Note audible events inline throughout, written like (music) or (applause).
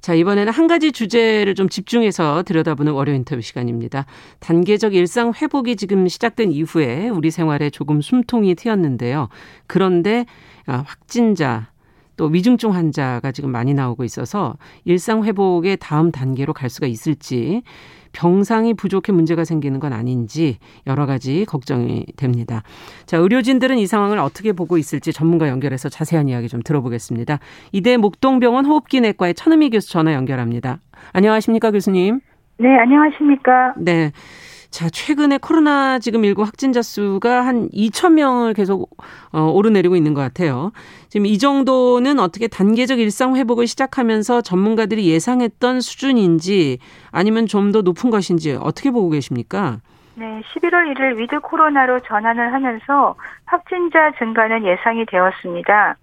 자, 이번에는 한 가지 주제를 좀 집중해서 들여다보는 월요 인터뷰 시간입니다. 단계적 일상 회복이 지금 시작된 이후에 우리 생활에 조금 숨통이 트였는데요. 그런데 아, 확진자 또 위중증 환자가 지금 많이 나오고 있어서 일상 회복의 다음 단계로 갈 수가 있을지 병상이 부족해 문제가 생기는 건 아닌지 여러 가지 걱정이 됩니다. 자, 의료진들은 이 상황을 어떻게 보고 있을지 전문가 연결해서 자세한 이야기 좀 들어보겠습니다. 이대 목동병원 호흡기 내과의 천은미 교수 전화 연결합니다. 안녕하십니까, 교수님? 네, 안녕하십니까? 네. 자, 최근에 코로나 지금 19 확진자 수가 한 2천 명을 계속 어, 오르내리고 있는 것 같아요. 지금 이 정도는 어떻게 단계적 일상 회복을 시작하면서 전문가들이 예상했던 수준인지 아니면 좀 더 높은 것인지 어떻게 보고 계십니까? 네, 11월 1일 위드 코로나로 전환을 하면서 확진자 증가는 예상이 되었습니다.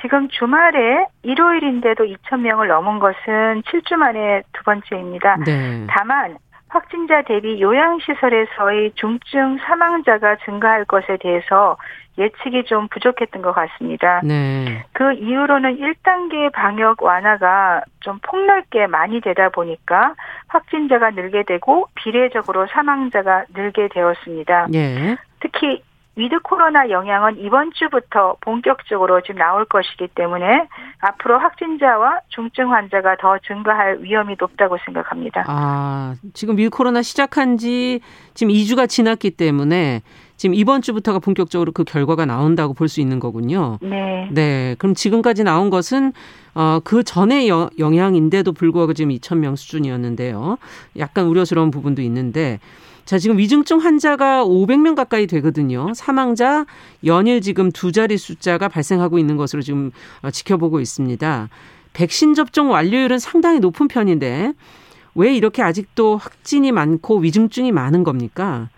지금 주말에 일요일인데도 2천 명을 넘은 것은 7주 만에 두 번째입니다. 네. 다만 확진자 대비 요양시설에서의 중증 사망자가 증가할 것에 대해서 예측이 좀 부족했던 것 같습니다. 네. 그 이후로는 1단계 방역 완화가 좀 폭넓게 많이 되다 보니까 확진자가 늘게 되고 비례적으로 사망자가 늘게 되었습니다. 네. 특히 위드 코로나 영향은 이번 주부터 본격적으로 지금 나올 것이기 때문에 앞으로 확진자와 중증 환자가 더 증가할 위험이 높다고 생각합니다. 아, 지금 위드 코로나 시작한 지 지금 2주가 지났기 때문에 지금 이번 주부터가 본격적으로 그 결과가 나온다고 볼 수 있는 거군요. 네. 네. 그럼 지금까지 나온 것은 어, 그 전의 영향인데도 불구하고 지금 2천 명 수준이었는데요. 약간 우려스러운 부분도 있는데 자, 지금 위중증 환자가 500명 가까이 되거든요. 사망자 연일 지금 두 자리 숫자가 발생하고 있는 것으로 지금 어, 지켜보고 있습니다. 백신 접종 완료율은 상당히 높은 편인데 왜 이렇게 아직도 확진이 많고 위중증이 많은 겁니까?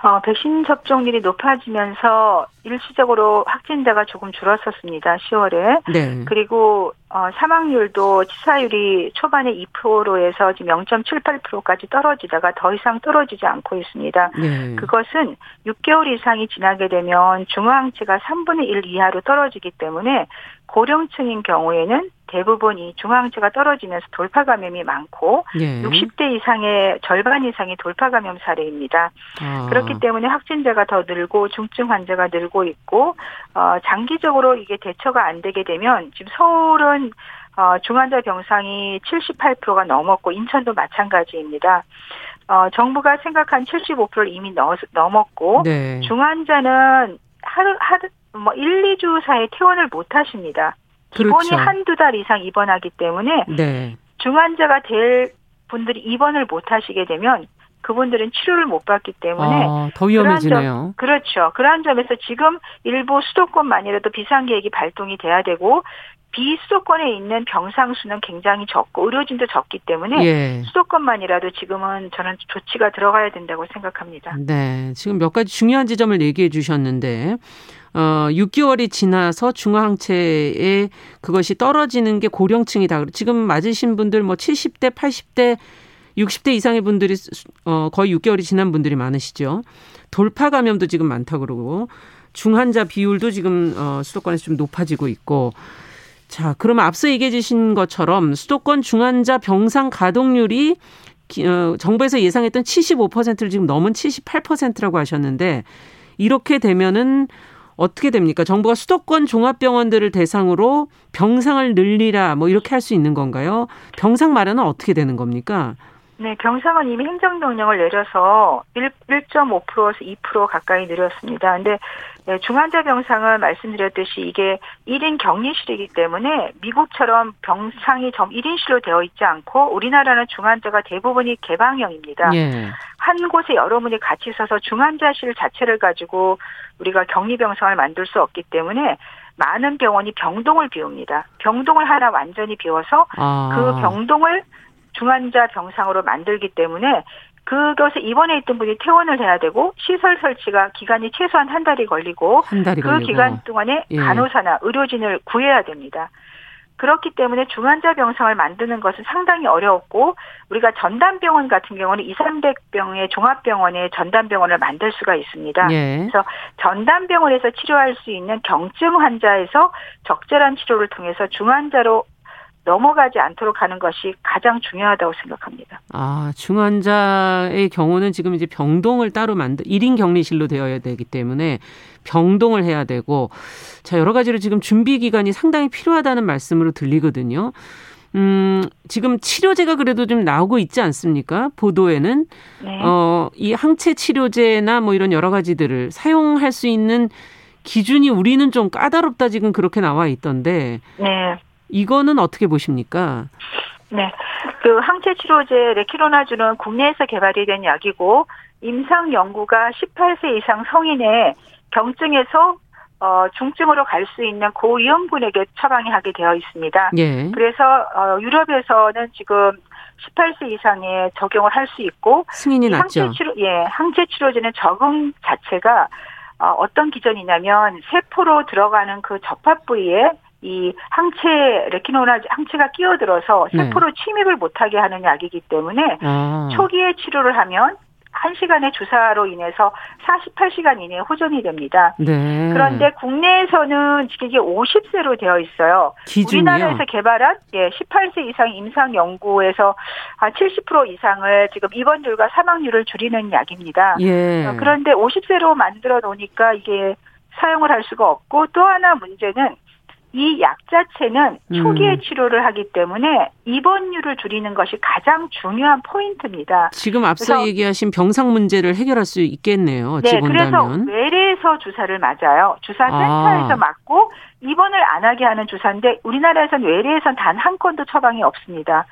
어, 백신 접종률이 높아지면서 일시적으로 확진자가 조금 줄었었습니다. 10월에. 네. 그리고 어, 사망률도 치사율이 초반에 2%에서 지금 0.78%까지 떨어지다가 더 이상 떨어지지 않고 있습니다. 네. 그것은 6개월 이상이 지나게 되면 중화항체가 3분의 1 이하로 떨어지기 때문에 고령층인 경우에는 대부분 이 중앙체가 떨어지면서 돌파 감염이 많고 예. 60대 이상의 절반 이상이 돌파 감염 사례입니다. 아. 그렇기 때문에 확진자가 더 늘고 중증 환자가 늘고 있고 어 장기적으로 이게 대처가 안 되게 되면 지금 서울은 어 중환자 병상이 78%가 넘었고 인천도 마찬가지입니다. 어 정부가 생각한 75%를 이미 넘었고 네. 중환자는 하루 하루 뭐 1, 2주 사이에 퇴원을 못 하십니다. 기본이 그렇죠. 한두 달 이상 입원하기 때문에 네. 중환자가 될 분들이 입원을 못 하시게 되면 그분들은 치료를 못 받기 때문에 아, 더 위험해지네요. 점, 그렇죠. 그러한 점에서 지금 일부 수도권만이라도 비상계획이 발동이 돼야 되고 비수도권에 있는 병상 수는 굉장히 적고 의료진도 적기 때문에 예. 수도권만이라도 지금은 저는 조치가 들어가야 된다고 생각합니다. 네, 지금 몇 가지 중요한 지점을 얘기해 주셨는데 어, 6개월이 지나서 중화항체에 그것이 떨어지는 게 고령층이다. 지금 맞으신 분들 뭐 70대, 80대, 60대 이상의 분들이 어, 거의 6개월이 지난 분들이 많으시죠. 돌파 감염도 지금 많다 그러고 중환자 비율도 지금 어, 수도권에서 좀 높아지고 있고 자, 그러면 앞서 얘기해 주신 것처럼 수도권 중환자 병상 가동률이 어, 정부에서 예상했던 75%를 지금 넘은 78%라고 하셨는데 이렇게 되면은 어떻게 됩니까? 정부가 수도권 종합병원들을 대상으로 병상을 늘리라 뭐 이렇게 할 수 있는 건가요? 병상 마련은 어떻게 되는 겁니까? 네, 병상은 이미 행정명령을 내려서 1, 1.5%에서 2% 가까이 늘렸습니다. 근데 네, 중환자 병상은 말씀드렸듯이 이게 1인 격리실이기 때문에 미국처럼 병상이 점 1인실로 되어 있지 않고 우리나라는 중환자가 대부분이 개방형입니다. 예. 한 곳에 여러 분이 같이 있어서 중환자실 자체를 가지고 우리가 격리병상을 만들 수 없기 때문에 많은 병원이 병동을 비웁니다. 병동을 하나 완전히 비워서 아. 그 병동을 중환자 병상으로 만들기 때문에 그것에 입원해 있던 분이 퇴원을 해야 되고 시설 설치가 기간이 최소한 한 달이 걸리고 한 달이 그 걸리고. 기간 동안에 예. 간호사나 의료진을 구해야 됩니다. 그렇기 때문에 중환자 병상을 만드는 것은 상당히 어려웠고 우리가 전담병원 같은 경우는 2, 300병의 종합병원에 전담병원을 만들 수가 있습니다. 예. 그래서 전담병원에서 치료할 수 있는 경증 환자에서 적절한 치료를 통해서 중환자로 넘어가지 않도록 하는 것이 가장 중요하다고 생각합니다. 아, 중환자의 경우는 지금 이제 병동을 따로 만들 1인 격리실로 되어야 되기 때문에 병동을 해야 되고 자, 여러 가지로 지금 준비 기간이 상당히 필요하다는 말씀으로 들리거든요. 음, 지금 치료제가 그래도 좀 나오고 있지 않습니까? 보도에는 네. 어, 이 항체 치료제나 뭐 이런 여러 가지들을 사용할 수 있는 기준이 우리는 좀 까다롭다 지금 그렇게 나와 있던데. 네. 이거는 어떻게 보십니까? 네. 그 항체 치료제 레키로나주는 국내에서 개발이 된 약이고 임상 연구가 18세 이상 성인의 경증에서 어, 중증으로 갈 수 있는 고위험군에게 처방이 하게 되어 있습니다. 예. 그래서 어, 유럽에서는 지금 18세 이상에 적용을 할 수 있고 승인이 났죠. 항체 치료 예, 항체 치료제는 적응 자체가 어, 어떤 기전이냐면 세포로 들어가는 그 접합 부위에 이 항체 레키노나 항체가 끼어들어서 네. 세포로 네. 침입을 못하게 하는 약이기 때문에 아. 초기에 치료를 하면 1시간의 주사로 인해서 48시간 이내에 호전이 됩니다. 네. 그런데 국내에서는 지금 이게 50세로 되어 있어요. 기준이요? 우리나라에서 개발한 예, 18세 이상 임상 연구에서 한 70% 이상을 지금 입원율과 사망률을 줄이는 약입니다. 예. 어, 그런데 50세로 만들어 놓으니까 이게 사용을 할 수가 없고 또 하나 문제는 이 약 자체는 초기에 음. 치료를 하기 때문에 입원율을 줄이는 것이 가장 중요한 포인트입니다. 지금 앞서 얘기하신 병상 문제를 해결할 수 있겠네요. 네, 그래서 외래에서 주사를 맞아요. 주사센터에서 아. 맞고 입원을 안 하게 하는 주사인데 우리나라에서는 외래에선 단 한 건도 처방이 없습니다.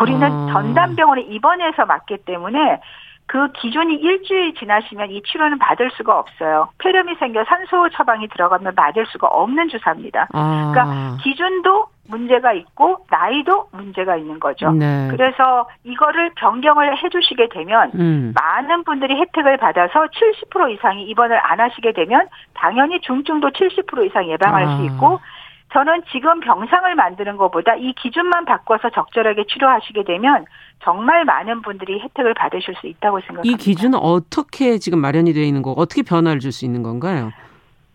우리는 아. 전담병원에 입원해서 맞기 때문에 그 기준이 일주일 지나시면 이 치료는 받을 수가 없어요. 폐렴이 생겨 산소 처방이 들어가면 받을 수가 없는 주사입니다. 아. 그러니까 기준도 문제가 있고 나이도 문제가 있는 거죠. 네. 그래서 이거를 변경을 해주시게 되면 음. 많은 분들이 혜택을 받아서 70% 이상이 입원을 안 하시게 되면 당연히 중증도 70% 이상 예방할 아. 수 있고 저는 지금 병상을 만드는 것보다 이 기준만 바꿔서 적절하게 치료하시게 되면 정말 많은 분들이 혜택을 받으실 수 있다고 생각합니다. 이 기준은 어떻게 지금 마련이 되어 있는 거 어떻게 변화를 줄 수 있는 건가요?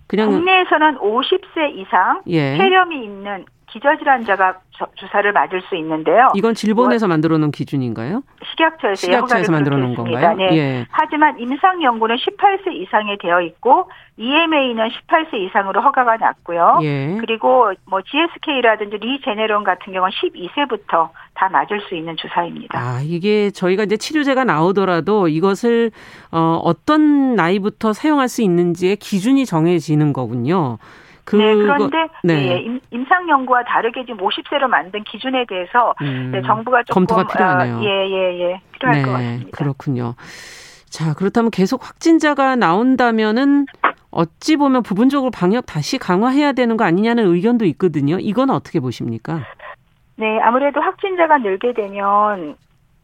그냥 국내에서는 50세 이상 예. 폐렴이 있는 기저질환자가 주사를 맞을 수 있는데요. 이건 질본에서 뭐, 만들어 놓은 기준인가요? 식약처에서, 식약처에서 만들어 놓은 건가요? 네. 예. 하지만 임상 연구는 18세 이상에 되어 있고 EMA는 18세 이상으로 허가가 났고요. 예. 그리고 뭐 GSK라든지 리제네론 같은 경우는 12세부터 다 맞을 수 있는 주사입니다. 아, 이게 저희가 이제 치료제가 나오더라도 이것을 어, 어떤 나이부터 사용할 수 있는지의 기준이 정해지는 거군요. 그 네, 그런데 네. 예, 임상 연구와 다르게 지금 50세로 만든 기준에 대해서 음, 네, 정부가 조금 검토가 필요하네요. 어, 예, 예, 예. 필요할 네, 것 같습니다. 그렇군요. 자, 그렇다면 계속 확진자가 나온다면은 어찌 보면 부분적으로 방역 다시 강화해야 되는 거 아니냐는 의견도 있거든요. 이건 어떻게 보십니까? 네, 아무래도 확진자가 늘게 되면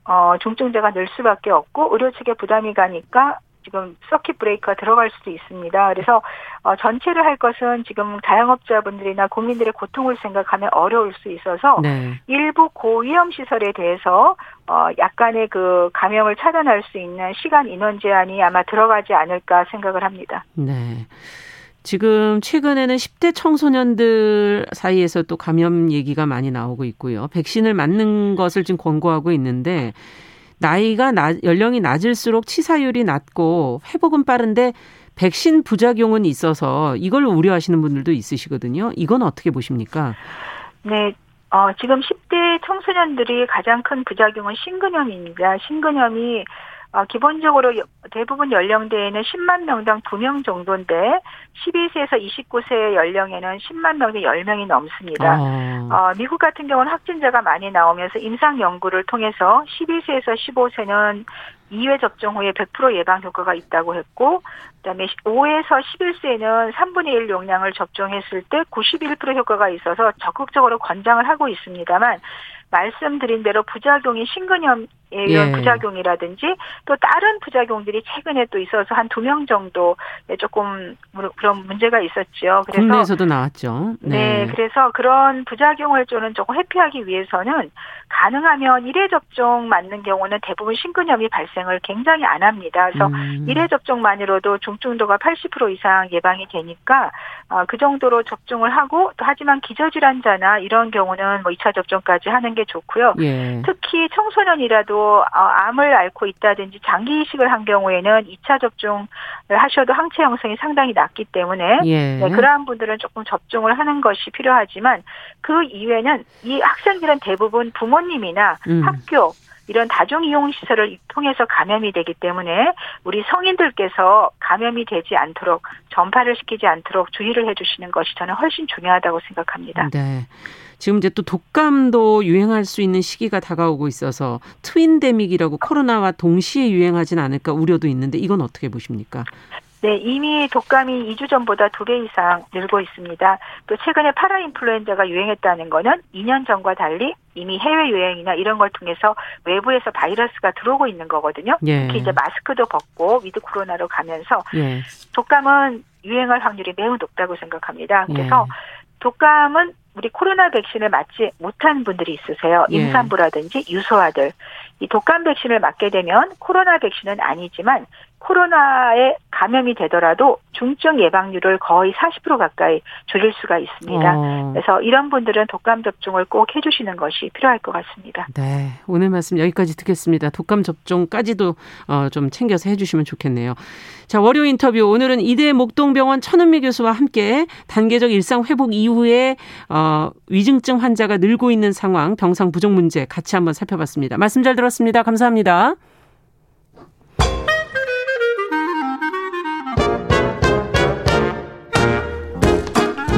어, 중증자가 늘 수밖에 없고 의료 측에 부담이 가니까 지금 서킷 브레이크가 들어갈 수도 있습니다. 그래서 어, 전체를 할 것은 지금 자영업자분들이나 국민들의 고통을 생각하면 어려울 수 있어서 네. 일부 고위험 시설에 대해서 어, 약간의 그 감염을 차단할 수 있는 시간 인원 제한이 아마 들어가지 않을까 생각을 합니다. 네. 지금 최근에는 10대 청소년들 사이에서 또 감염 얘기가 많이 나오고 있고요. 백신을 맞는 것을 지금 권고하고 있는데 나이가 낮, 연령이 낮을수록 치사율이 낮고 회복은 빠른데 백신 부작용은 있어서 이걸 우려하시는 분들도 있으시거든요. 이건 어떻게 보십니까? 네. 어, 지금 10대 청소년들이 가장 큰 부작용은 신근염입니다. 신근염이 어, 기본적으로 대부분 연령대에는 10만 명당 2명 정도인데 12세에서 29세 연령에는 10만 명당 10명이 넘습니다. 아. 어, 미국 같은 경우는 확진자가 많이 나오면서 임상 연구를 통해서 12세에서 15세는 2회 접종 후에 100% 예방 효과가 있다고 했고 그다음에 5에서 11세는 3분의 1 용량을 접종했을 때 91% 효과가 있어서 적극적으로 권장을 하고 있습니다만 말씀드린 대로 부작용이 신근염 에 의한 예. 부작용이라든지 또 다른 부작용들이 최근에 또 있어서 한 두 명 정도 조금 그런 문제가 있었죠. 그래서 국내에서도 나왔죠. 네. 네. 그래서 그런 부작용을 좀 조금 회피하기 위해서는 가능하면 1회 접종 맞는 경우는 대부분 신근염이 발생을 굉장히 안 합니다. 그래서 음. 1회 접종만으로도 중증도가 80% 이상 예방이 되니까 어, 그 정도로 접종을 하고 또 하지만 기저질환자나 이런 경우는 뭐 2차 접종까지 하는 게 좋고요. 예. 특히 청소년이라도 어, 암을 앓고 있다든지 장기 이식을 한 경우에는 2차 접종을 하셔도 항체 형성이 상당히 낮기 때문에 예. 네, 그러한 분들은 조금 접종을 하는 것이 필요하지만 그 이외에는 이 학생들은 대부분 부모님이나 음. 학교 이런 다중 이용 시설을 통해서 감염이 되기 때문에 우리 성인들께서 감염이 되지 않도록 전파를 시키지 않도록 주의를 해 주시는 것이 저는 훨씬 중요하다고 생각합니다. 네. 지금 이제 또 독감도 유행할 수 있는 시기가 다가오고 있어서 트윈데믹이라고 코로나와 동시에 유행하진 않을까 우려도 있는데 이건 어떻게 보십니까? 네, 이미 독감이 2주 전보다 2배 이상 늘고 있습니다. 또 최근에 파라인플루엔자가 유행했다는 거는 2년 전과 달리 이미 해외 유행이나 이런 걸 통해서 외부에서 바이러스가 들어오고 있는 거거든요. 예. 특히 이제 마스크도 벗고 위드 코로나로 가면서 예. 독감은 유행할 확률이 매우 높다고 생각합니다. 그래서 예. 독감은 우리 코로나 백신을 맞지 못한 분들이 있으세요. 예. 임산부라든지 유소아들. 이 독감 백신을 맞게 되면 코로나 백신은 아니지만 코로나에 감염이 되더라도 중증 예방률을 거의 40% 가까이 줄일 수가 있습니다. 어. 그래서 이런 분들은 독감 접종을 꼭 해주시는 것이 필요할 것 같습니다. 네, 오늘 말씀 여기까지 듣겠습니다. 독감 접종까지도 어, 좀 챙겨서 해주시면 좋겠네요. 자, 월요 인터뷰 오늘은 이대 목동병원 천은미 교수와 함께 단계적 일상 회복 이후에 어, 위중증 환자가 늘고 있는 상황, 병상 부족 문제 같이 한번 살펴봤습니다. 말씀 잘 들었습니다. 감사합니다.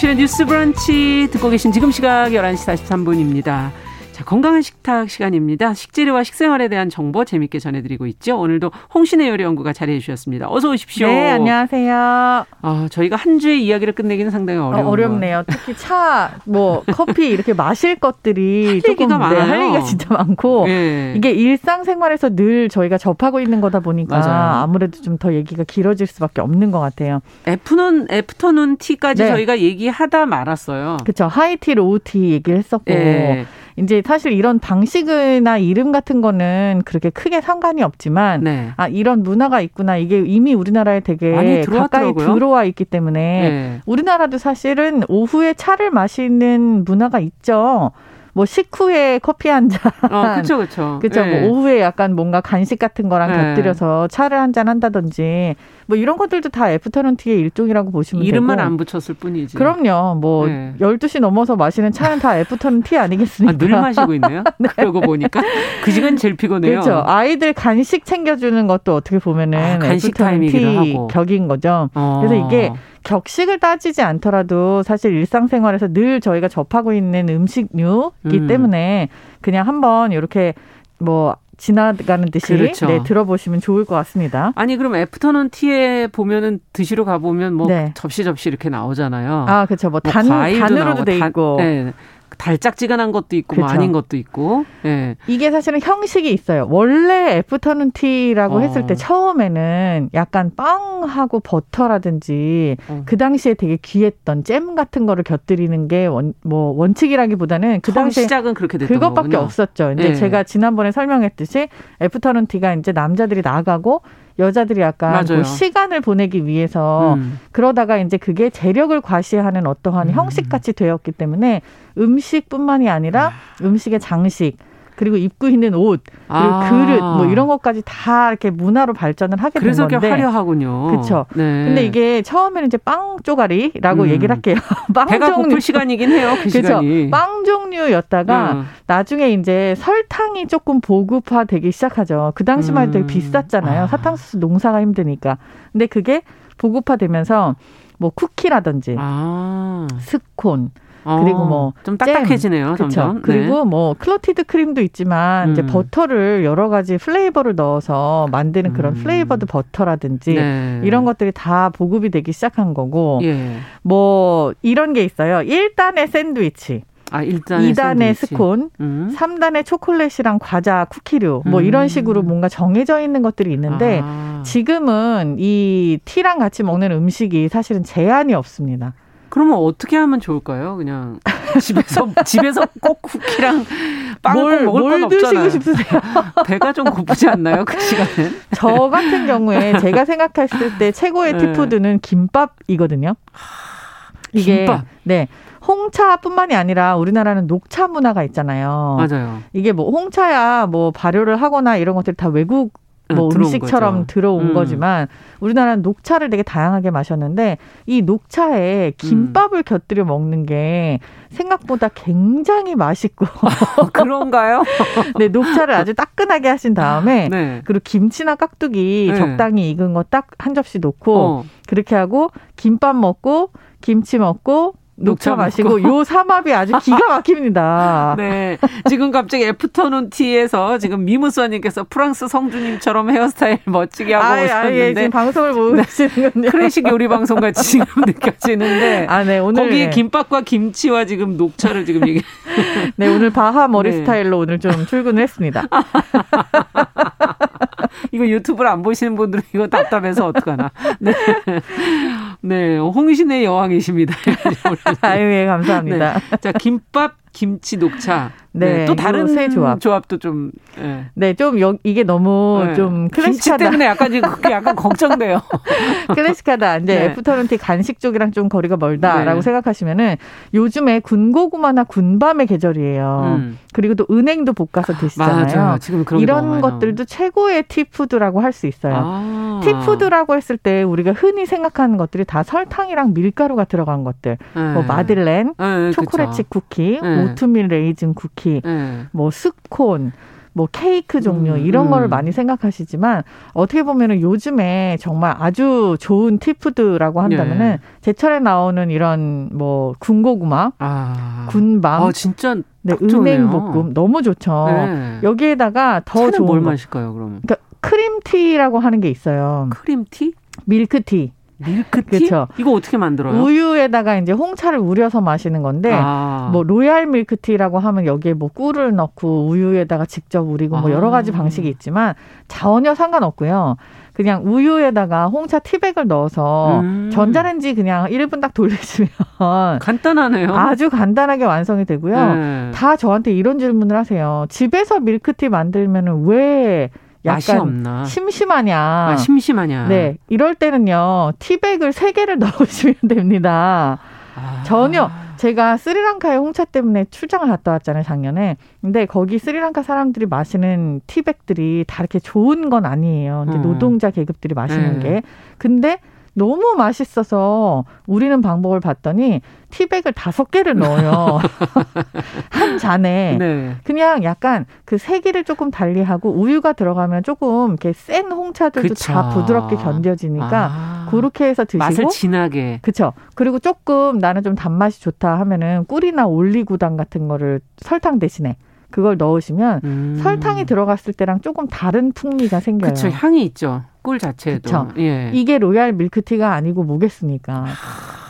네, 정신의 뉴스 브런치 듣고 계신 지금 시각 11시 43분입니다. 자, 건강한 식탁 시간입니다. 식재료와 식생활에 대한 정보 재밌게 전해드리고 있죠. 오늘도 홍신의 요리 연구가 자리해 주셨습니다. 어서 오십시오. 네, 안녕하세요. 아, 저희가 한 주의 이야기를 끝내기는 상당히 어려운 어, 렵네요 특히 차, 뭐 커피 이렇게 마실 것들이 (laughs) 조금 네, 많아요. 할 얘기가 진짜 많고 네. 이게 일상생활에서 늘 저희가 접하고 있는 거다 보니까 맞아요. 아무래도 좀 더 얘기가 길어질 수밖에 없는 것 같아요. afternoon afternoon tea까지 네. 저희가 얘기하다 말았어요. 그렇죠. high tea, low tea 얘기를 했었고. 네. 이제 사실 이런 방식이나 이름 같은 거는 그렇게 크게 상관이 없지만 네. 아 이런 문화가 있구나 이게 이미 우리나라에 되게 가까이 들어와 있기 때문에 네. 우리나라도 사실은 오후에 차를 마시는 문화가 있죠. 뭐 식후에 커피 한 잔. 어, 그렇죠, 그렇죠. 그렇죠. 네. 뭐 오후에 약간 뭔가 간식 같은 거랑 네. 곁들여서 차를 한 잔 한다든지 뭐 이런 것들도 다 애프터눈 티의 일종이라고 보시면 이름만 되고. 안 붙였을 뿐이지. 그럼요. 뭐 네. 12시 넘어서 마시는 차는 다 애프터눈 티 아니겠습니까? 아, 늘 마시고 있네요. (laughs) 네. 그러고 보니까 그 시간 제일 피곤해요. 그렇죠. 아이들 간식 챙겨주는 것도 어떻게 보면은 아, 간식 하고. 격인 거죠. 어. 그래서 이게 격식을 따지지 않더라도 사실 일상생활에서 늘 저희가 접하고 있는 음식류이기 음. 때문에 그냥 한번 이렇게 뭐 지나가는 듯이 그렇죠. 네, 들어보시면 좋을 것 같습니다. 아니 그럼 afternoon tea에 보면은 드시러 가 보면 뭐 네. 접시 접시 이렇게 나오잖아요. 아 그렇죠. 뭐 단, 뭐 단으로도 돼 있고. 단, 네. 달짝지근한 것도 있고 뭐 아닌 것도 있고. 예. 이게 사실은 형식이 있어요. 원래 afternoon tea라고 어. 했을 때 처음에는 약간 빵하고 버터라든지 어. 그 당시에 되게 귀했던 잼 같은 거를 곁들이는 게 원 뭐 원칙이라기보다는 그 당시에 시작은 그렇게 됐던 그것밖에 거군요. 없었죠. 이제 예. 제가 지난번에 설명했듯이 애프터눈 티가 이제 남자들이 나가고 여자들이 약간 그 시간을 보내기 위해서 음. 그러다가 이제 그게 재력을 과시하는 어떠한 음. 형식같이 되었기 때문에 음식뿐만이 아니라 아. 음식의 장식 그리고 입고 있는 옷, 그리고 아. 그릇, 뭐 이런 것까지 다 이렇게 문화로 발전을 하게 된 건데. 그래서 화려하군요. 그렇죠. 네. 근데 이게 처음에는 이제 빵 쪼가리라고 음. 얘기를 할게요. (laughs) 빵 배가 종류. 고플 시간이긴 해요. 그? 시간이. 빵 종류였다가 음. 나중에 이제 설탕이 조금 보급화되기 시작하죠. 그 당시만 해도 되게 음. 비쌌잖아요. 아. 사탕수수 농사가 힘드니까. 근데 그게 보급화되면서 뭐 쿠키라든지 아. 스콘 그리고 뭐좀 어, 딱딱해지네요. 그렇죠. 네. 그리고 뭐 clotted cream도 있지만 음. 이제 버터를 여러 가지 flavor를 넣어서 만드는 그런 음. flavored 버터라든지 네. 이런 것들이 다 보급이 되기 시작한 거고 예. 뭐 이런 게 있어요. 1단의 샌드위치. 아, 1단의 2단의 스콘, 음. 3단의 초콜릿이랑 과자, 쿠키류, 뭐 음. 이런 식으로 뭔가 정해져 있는 것들이 있는데 아. 지금은 이 tea랑 같이 먹는 음식이 사실은 제한이 없습니다. 그러면 어떻게 하면 좋을까요? 그냥 집에서 (laughs) 집에서 꼭 쿠키랑 빵을 먹을 뭘 드시고 싶으세요? (laughs) 배가 좀 고프지 않나요? 그 시간에? 저 같은 경우에 제가 생각했을 때 최고의 네. 티푸드는 김밥이거든요. 이게 김밥. 네. 홍차뿐만이 아니라 우리나라는 녹차 문화가 있잖아요. 맞아요. 이게 뭐 홍차야 뭐 발효를 하거나 이런 것들이 다 외국 뭐 음식처럼 거죠. 들어온 음. 거지만 우리나라는 녹차를 되게 다양하게 마셨는데 이 녹차에 김밥을 음. 곁들여 먹는 게 생각보다 굉장히 맛있고 (laughs) 그런가요? (laughs) 네 녹차를 아주 따끈하게 하신 다음에 네. 그리고 김치나 깍두기 네. 적당히 익은 거 딱 한 접시 놓고 어. 그렇게 하고 김밥 먹고 김치 먹고 녹차 마시고 요 삼합이 아주 기가 막힙니다. (laughs) 네. 지금 갑자기 애프터눈 티에서 지금 미무수아님께서 프랑스 성주님처럼 헤어스타일 멋지게 하고 아예, 오셨는데 아예, 지금 방송을 보고 네. 계시는군요. 클래식 요리 방송 같이 (laughs) 지금 느껴지는데 아, 네. 오늘 거기에 네. 김밥과 김치와 지금 녹차를 지금 얘기. (laughs) 네, 오늘 바하 머리 네. 스타일로 오늘 좀 출근을 했습니다. (laughs) 이거 유튜브를 안 보시는 분들은 이거 답답해서 어떡하나. 네. 네, 변신의 여왕이십니다. (laughs) 아유, 예, 감사합니다. 네. 자, 김밥, 김치, 녹차. (laughs) 네, 네, 또 다른 새 조합. 조합도 좀. 네, 네 좀 여, 이게 너무 네. 좀 클래식하다. 김치 때문에 약간 지금 그게 약간 (laughs) 걱정돼요. (laughs) 클래식하다. 이제 네. afternoon tea 간식 쪽이랑 좀 거리가 멀다라고 네. 생각하시면은 요즘에 군고구마나 군밤의 계절이에요. 음. 그리고 또 은행도 볶아서 (gasps) 드시잖아요. 맞아요. 지금 그런 이런 것들도 최고의 tea food라고 할 수 있어요. 아. tea food라고 했을 때 우리가 흔히 생각하는 것들이 다 설탕이랑 밀가루가 들어간 것들. 네. 뭐 마들렌, 네, 초콜릿칩 쿠키, 오트밀 raisin 쿠키. 뭐 스콘, 뭐 케이크 종류 음, 이런 음. 거를 많이 생각하시지만 어떻게 보면은 요즘에 정말 아주 좋은 tea food라고 한다면은 예. 제철에 나오는 이런 뭐 군고구마, 아. 군밤, 아 진짜 네, 은행 볶음 너무 좋죠. 네. 여기에다가 더 좋은 뭘 마실까요, 그러면? 그러니까 cream tea라고 하는 게 있어요. cream tea? 밀크티. 밀크티? 그렇죠. 이거 어떻게 만들어요? 우유에다가 이제 홍차를 우려서 마시는 건데 아. 뭐 royal 밀크티라고 하면 여기에 뭐 꿀을 넣고 우유에다가 직접 우리고 뭐 여러 가지 아. 방식이 있지만 전혀 상관없고요. 그냥 우유에다가 홍차 티백을 넣어서 음. 전자레인지 그냥 1분 딱 돌리시면 (laughs) 간단하네요. 아주 간단하게 완성이 되고요. 네. 다 저한테 이런 질문을 하세요. 집에서 밀크티 만들면은 왜 맛이 없나? 심심하냐. 아, 심심하냐. 네. 이럴 때는요, 티백을 3개를 (laughs) 넣으시면 됩니다. 아. 전혀. 제가 스리랑카의 홍차 때문에 출장을 갔다 왔잖아요, 작년에. 근데 거기 스리랑카 사람들이 마시는 티백들이 다 이렇게 좋은 건 아니에요. 근데 음. 노동자 계급들이 마시는 음. 게. 근데 너무 맛있어서 우리는 방법을 봤더니 티백을 다섯 개를 넣어요. (laughs) 한 잔에. 네. 그냥 약간 그 세기를 조금 달리하고 우유가 들어가면 조금 이렇게 센 홍차들도 그쵸. 다 부드럽게 견뎌지니까 아. 그렇게 해서 드시고 맛을 진하게. 그렇죠. 그리고 조금 나는 좀 단맛이 좋다 하면은 꿀이나 올리고당 같은 거를 설탕 대신에 그걸 넣으시면 음. 설탕이 들어갔을 때랑 조금 다른 풍미가 생겨요. 그렇죠. 향이 있죠. 꿀 자체도. 예. 이게 로얄 밀크티가 아니고 뭐겠습니까?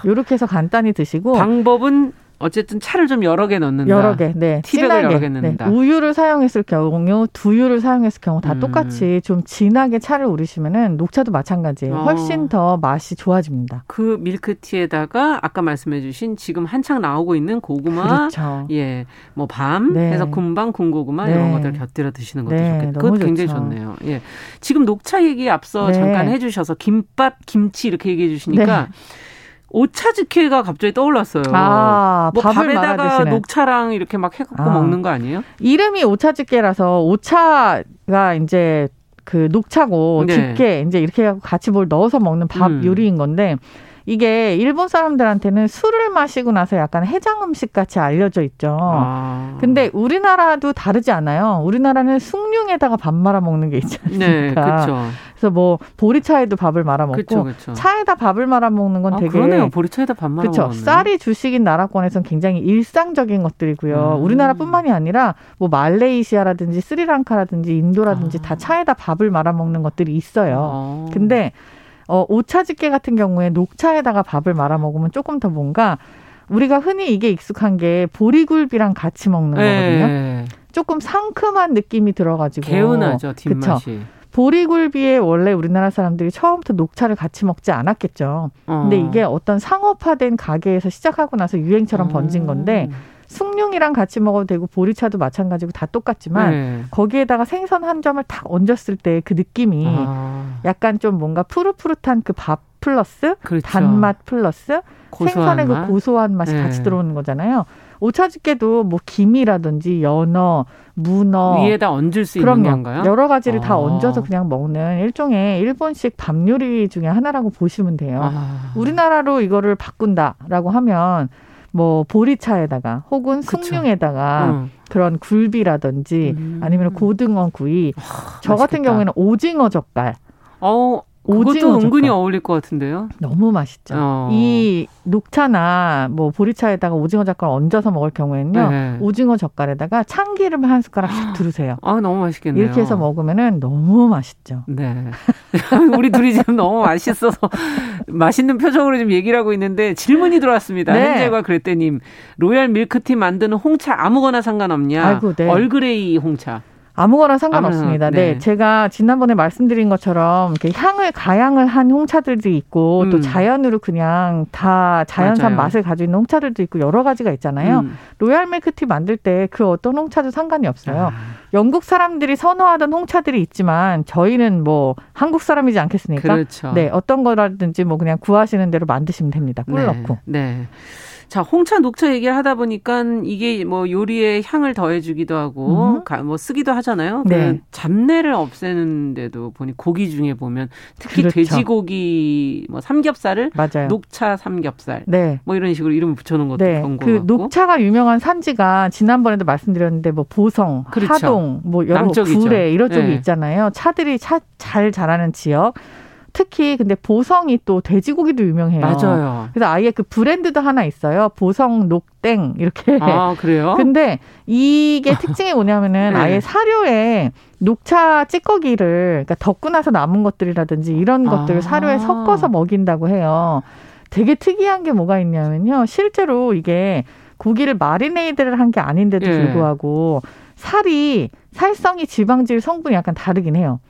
이렇게 해서 간단히 드시고 방법은 어쨌든 차를 좀 여러 개 넣는다. 여러 개, 네. 티백을 여러 개 넣는다. 네. 우유를 사용했을 경우, 두유를 사용했을 경우 다 음. 똑같이 좀 진하게 차를 우리시면은 녹차도 마찬가지예요. 어. 훨씬 더 맛이 좋아집니다. 그 밀크티에다가 아까 말씀해주신 지금 한창 나오고 있는 고구마, 그렇죠. 예, 뭐 밤, 네. 해서 금방 군고구마 네. 이런 것들 곁들여 드시는 것도 네. 좋겠다. 그것 굉장히. 좋네요. 예, 지금 녹차 얘기 앞서 네. 잠깐 해주셔서 김밥, 김치 이렇게 얘기해 주시니까. 네. 오차즈케가 갑자기 떠올랐어요. 아, 뭐 밥에다가 녹차랑 이렇게 막 해갖고 아. 먹는 거 아니에요? 이름이 오차즈케라서 오차가 이제 그 녹차고 네. 집게 이제 이렇게 같이 뭘 넣어서 먹는 밥 음. 요리인 건데 이게 일본 사람들한테는 술을 마시고 나서 약간 해장 음식 같이 알려져 있죠. 아. 근데 우리나라도 다르지 않아요. 우리나라는 숭늉에다가 밥 말아 먹는 게 있지 않습니까? 네, 그렇죠. 그래서 뭐 보리차에도 밥을 말아 먹고 그쵸, 그쵸. 차에다 밥을 말아 먹는 건 아, 되게 그러네요. 보리차에다 밥 말아 그렇죠. 쌀이 주식인 나라권에서는 굉장히 일상적인 것들이고요. 음. 우리나라뿐만이 아니라 뭐 말레이시아라든지 스리랑카라든지 인도라든지 아. 다 차에다 밥을 말아 먹는 것들이 있어요. 아. 근데 어, 오차즈케 같은 경우에 녹차에다가 밥을 말아 먹으면 조금 더 뭔가 우리가 흔히 이게 익숙한 게 보리굴비랑 같이 먹는 네. 거거든요. 조금 상큼한 느낌이 들어가지고 개운하죠 뒷맛이. 그쵸? 보리굴비에 원래 우리나라 사람들이 처음부터 녹차를 같이 먹지 않았겠죠. 어. 근데 이게 어떤 상업화된 가게에서 시작하고 나서 유행처럼 번진 건데 음. 숭늉이랑 같이 먹어도 되고 보리차도 마찬가지고 다 똑같지만 네. 거기에다가 생선 한 점을 탁 얹었을 때 그 느낌이 아. 약간 좀 뭔가 푸릇푸릇한 그 밥 플러스 그렇죠. 단맛 플러스 생선의 그 맛? 그 고소한 맛이 네. 같이 들어오는 거잖아요. 오차즈케도 뭐 김이라든지 연어, 문어 위에다 얹을 수 그럼요. 있는 건가요? 여러 가지를 아. 다 얹어서 그냥 먹는 일종의 일본식 밥 요리 중에 하나라고 보시면 돼요. 아. 우리나라로 이거를 바꾼다라고 하면 뭐 보리차에다가 혹은 숭늉에다가 음. 그런 굴비라든지 음. 아니면 고등어 구이 아, 저 맛있겠다. 같은 경우에는 오징어 젓갈 어, 오징어 은근히. 어울릴 것 같은데요. 너무 맛있죠. 어. 이 녹차나 뭐 보리차에다가 오징어 젓갈 얹어서 먹을 경우에는요. 네. 오징어 젓갈에다가 참기름 한 숟가락 씩 두르세요. 아 너무 맛있겠네요. 이렇게 해서 먹으면은 너무 맛있죠. 네. (laughs) 우리 둘이 지금 너무 맛있어서 맛있는 표정으로 지금 얘기를 하고 있는데 질문이 들어왔습니다. 네. 현재과 그랬대님 royal 밀크티 만드는 홍차 아무거나 상관없냐? 아이고, 네. 얼그레이 홍차. 아무거나 상관없습니다. 아무나, 네. 네. 제가 지난번에 말씀드린 것처럼 이렇게 향을 가양을 한 홍차들도 있고 음. 또 자연으로 그냥 다 자연산 맞아요. 맛을 가지고 있는 홍차들도 있고 여러 가지가 있잖아요. 음. royal 밀크티 만들 때 그 어떤 홍차도 상관이 없어요. 아. 영국 사람들이 선호하던 홍차들이 있지만 저희는 뭐 한국 사람이지 않겠습니까? 그렇죠. 네, 어떤 거라든지 뭐 그냥 구하시는 대로 만드시면 됩니다. 꿀 네. 넣고. 네. 자, 홍차, 녹차 얘기를 하다 보니까 이게 뭐 요리에 향을 더해주기도 하고, 음. 뭐 쓰기도 하잖아요. 네. 그 잡내를 없애는데도 보니 고기 중에 보면 특히 그렇죠. 돼지고기 뭐 삼겹살을 맞아요. 녹차 삼겹살, 네. 뭐 이런 식으로 이름을 붙여놓은 것도 네. 본것 그 같고. 녹차가 유명한 산지가 지난번에도 말씀드렸는데 뭐 보성, 그렇죠. 하동, 뭐 여러 구례 이런 쪽이 네. 있잖아요. 차들이 차 잘 자라는 지역. 특히 근데 보성이 또 돼지고기도 유명해요. 맞아요. 그래서 아예 그 브랜드도 하나 있어요. 보성 녹땡 이렇게. 아 그래요? (laughs) 근데 이게 특징이 뭐냐면은 (laughs) 네. 아예 사료에 녹차 찌꺼기를 그러니까 덮고 나서 남은 것들이라든지 이런 것들을 아. 사료에 섞어서 먹인다고 해요. 되게 특이한 게 뭐가 있냐면요. 실제로 이게 고기를 마리네이드를 한 게 아닌데도 예. 불구하고 살이 살성이 지방질 성분이 약간 다르긴 해요.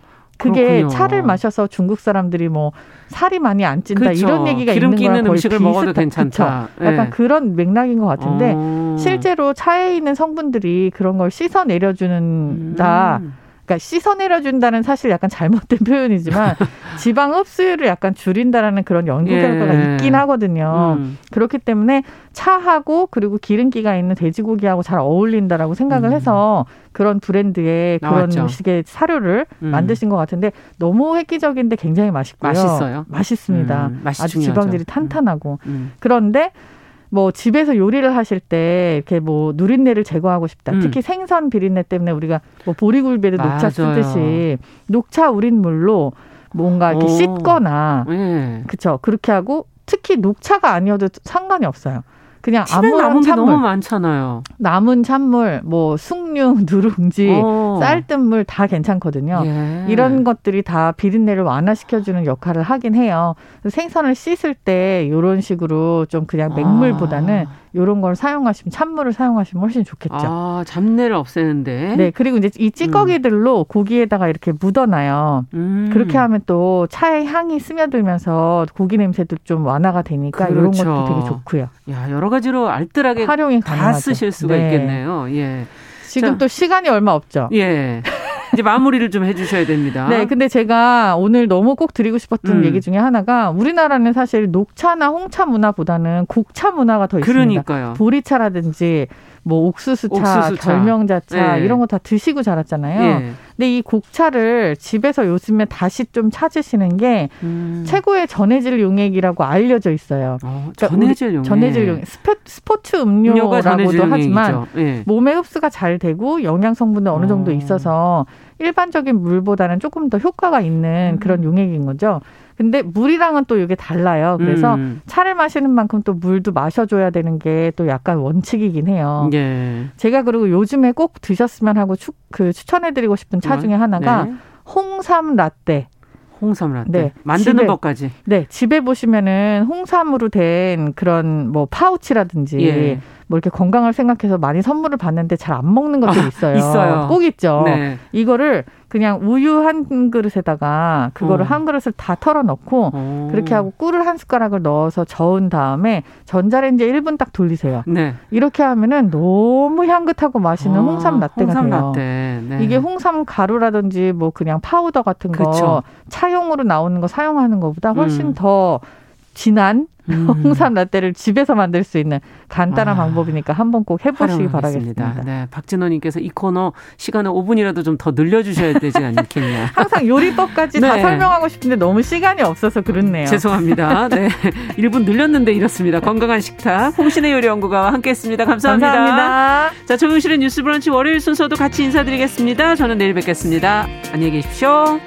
그게 그렇군요. 차를 마셔서 중국 사람들이 뭐 살이 많이 안 찐다 그렇죠. 이런 얘기가 기름 있는 거랑 거의 음식을 비슷한, 먹어도 괜찮다. 그쵸? 약간 네. 그런 맥락인 것 같은데 어. 실제로 차에 있는 성분들이 그런 걸 씻어 내려주는다. 음. 그러니까 씻어내려준다는 사실 약간 잘못된 (laughs) 표현이지만 지방 흡수율을 약간 줄인다라는 그런 연구 결과가 예. 있긴 하거든요. 음. 그렇기 때문에 차하고 그리고 기름기가 있는 돼지고기하고 잘 어울린다라고 생각을 음. 해서 그런 브랜드의 그런 나왔죠. 식의 사료를 음. 만드신 것 같은데 너무 획기적인데 굉장히 맛있고요. 맛있어요. 맛있습니다. 음. 아주 중요하죠. 지방질이 탄탄하고 음. 그런데 뭐 집에서 요리를 하실 때 이렇게 뭐 누린내를 제거하고 싶다. 음. 특히 생선 비린내 때문에 우리가 뭐 보리굴비에도 녹차 쓰듯이 녹차 우린 물로 뭔가 이렇게 오. 씻거나 네. 그쵸 그렇게 하고 특히 녹차가 아니어도 상관이 없어요. 그냥 아무런 찬물 너무 많잖아요. 남은 찬물, 뭐 숭늉, (laughs) 누룽지, 오. 쌀뜨물 다 괜찮거든요. 예. 이런 것들이 다 비린내를 완화시켜주는 역할을 하긴 해요. 생선을 씻을 때 이런 식으로 좀 그냥 맹물보다는 아. 이런 걸 사용하시면 찬물을 사용하시면 훨씬 좋겠죠. 아, 잡내를 없애는데. 네, 그리고 이제 이 찌꺼기들로 음. 고기에다가 이렇게 묻어놔요. 음. 그렇게 하면 또 차의 향이 스며들면서 고기 냄새도 좀 완화가 되니까 그렇죠. 이런 것도 되게 좋고요. 야, 여러 가지로 알뜰하게 활용이 다 가능하죠. 쓰실 수가 네. 있겠네요. 예. 지금 자, 또 시간이 얼마 없죠. 예. 이제 마무리를 좀 해주셔야 됩니다. 네, 근데 제가 오늘 너무 꼭 드리고 싶었던 음. 얘기 중에 하나가 우리나라는 사실 녹차나 홍차 문화보다는 곡차 문화가 더 있습니다. 그러니까요. 보리차라든지 뭐 옥수수차, 옥수수차. 결명자차 네. 이런 거 다 드시고 자랐잖아요. 네. 근데 이 곡차를 집에서 요즘에 다시 좀 찾으시는 게 음. 최고의 전해질 용액이라고 알려져 있어요. 어, 그러니까 전해질 용액. 전해질 용액. 스포츠 음료라고도 하지만 네. 몸에 흡수가 잘 되고 영양 성분도 어느 정도 어. 있어서 일반적인 물보다는 조금 더 효과가 있는 음. 그런 용액인 거죠. 근데 물이랑은 또 이게 달라요. 그래서 음. 차를 마시는 만큼 또 물도 마셔줘야 되는 게 또 약간 원칙이긴 해요. 예. 제가 그리고 요즘에 꼭 드셨으면 하고 추, 그 추천해드리고 싶은 차 어? 중에 하나가 네. 홍삼 라떼. 홍삼 라떼. 네. 만드는 집에, 법까지. 네. 집에 보시면은 홍삼으로 된 그런 뭐 파우치라든지 예. 뭐 이렇게 건강을 생각해서 많이 선물을 받는데 잘 안 먹는 것들이 아, 있어요. 있어요. 꼭 있죠. 네. 이거를 그냥 우유 한 그릇에다가 그거를 어. 한 그릇을 다 털어 넣고 어. 그렇게 하고 꿀을 한 숟가락을 넣어서 저은 다음에 전자레인지에 1분 딱 돌리세요. 네. 이렇게 하면은 너무 향긋하고 맛있는 어. 홍삼 라떼가 홍삼 돼요. 라떼. 네. 이게 홍삼 가루라든지 뭐 그냥 파우더 같은 거 그쵸. 차용으로 나오는 거 사용하는 것보다 훨씬 음. 더 진한 음. 홍삼 라떼를 집에서 만들 수 있는 간단한 아, 방법이니까 한번 꼭 해보시기 바라겠습니다. 네, 박진원님께서 이 코너 시간을 5분이라도 좀 더 늘려주셔야 되지 않겠냐. (laughs) 항상 요리법까지 네. 다 설명하고 싶은데 너무 시간이 없어서 그렇네요. 죄송합니다. 네, (laughs) 1분 늘렸는데 이렇습니다. 건강한 식탁 홍신의 요리연구가와 함께했습니다. 감사합니다. 감사합니다. 자, 정용실의 뉴스브런치 월요일 순서도 같이 인사드리겠습니다. 저는 내일 뵙겠습니다. 안녕히 계십시오.